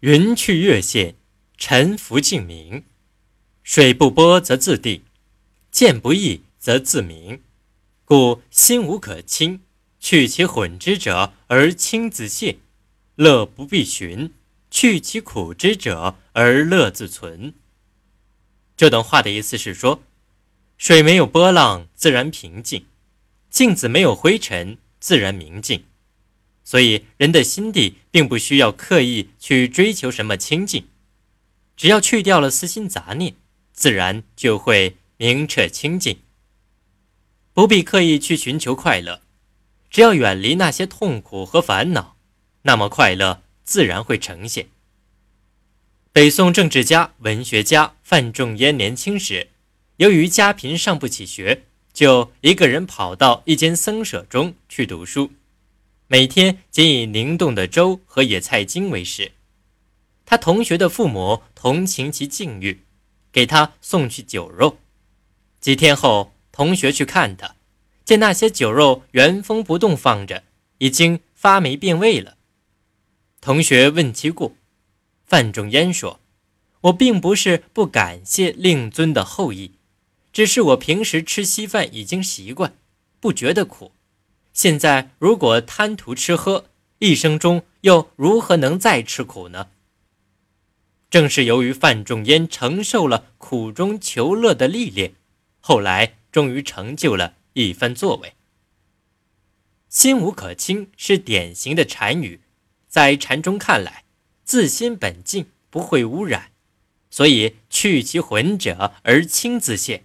云去月现，沉浮静明。水不波则自定，见不异则自明。故心无可亲，去其混之者而清自现；乐不必寻，去其苦之者而乐自存。这段话的意思是说，水没有波浪，自然平静；镜子没有灰尘，自然明净。所以，人的心地并不需要刻意去追求什么清净，只要去掉了私心杂念，自然就会明澈清净。不必刻意去寻求快乐，只要远离那些痛苦和烦恼，那么快乐自然会呈现。北宋政治家、文学家范仲淹年轻时，由于家贫上不起学，就一个人跑到一间僧舍中去读书，每天仅以凝冻的粥和野菜精为食。他同学的父母同情其境遇，给他送去酒肉。几天后。同学去看他，见那些酒肉原封不动放着，已经发霉变味了。同学问其故，范仲淹说：“我并不是不感谢令尊的厚意，只是我平时吃稀饭已经习惯，不觉得苦。现在如果贪图吃喝，一生中又如何能再吃苦呢？”正是由于范仲淹承受了苦中求乐的历练，后来。终于成就了一番作为。心无可亲是典型的禅语，在禅中看来，自心本净，不会污染，所以去其浑者而清自现，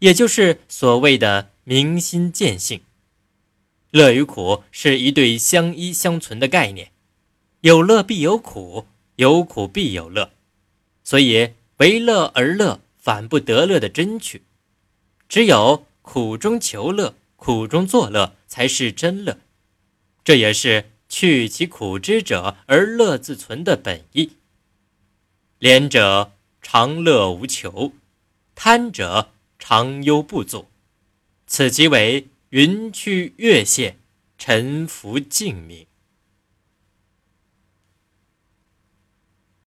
也就是所谓的明心见性。乐与苦是一对相依相存的概念，有乐必有苦，有苦必有乐，所以为乐而乐，反不得乐的真趣。只有苦中求乐，苦中作乐，才是真乐。这也是去其苦之者而乐自存的本意。怜者常乐无求，贪者常忧不足。此即为云去月现，沉浮静谧。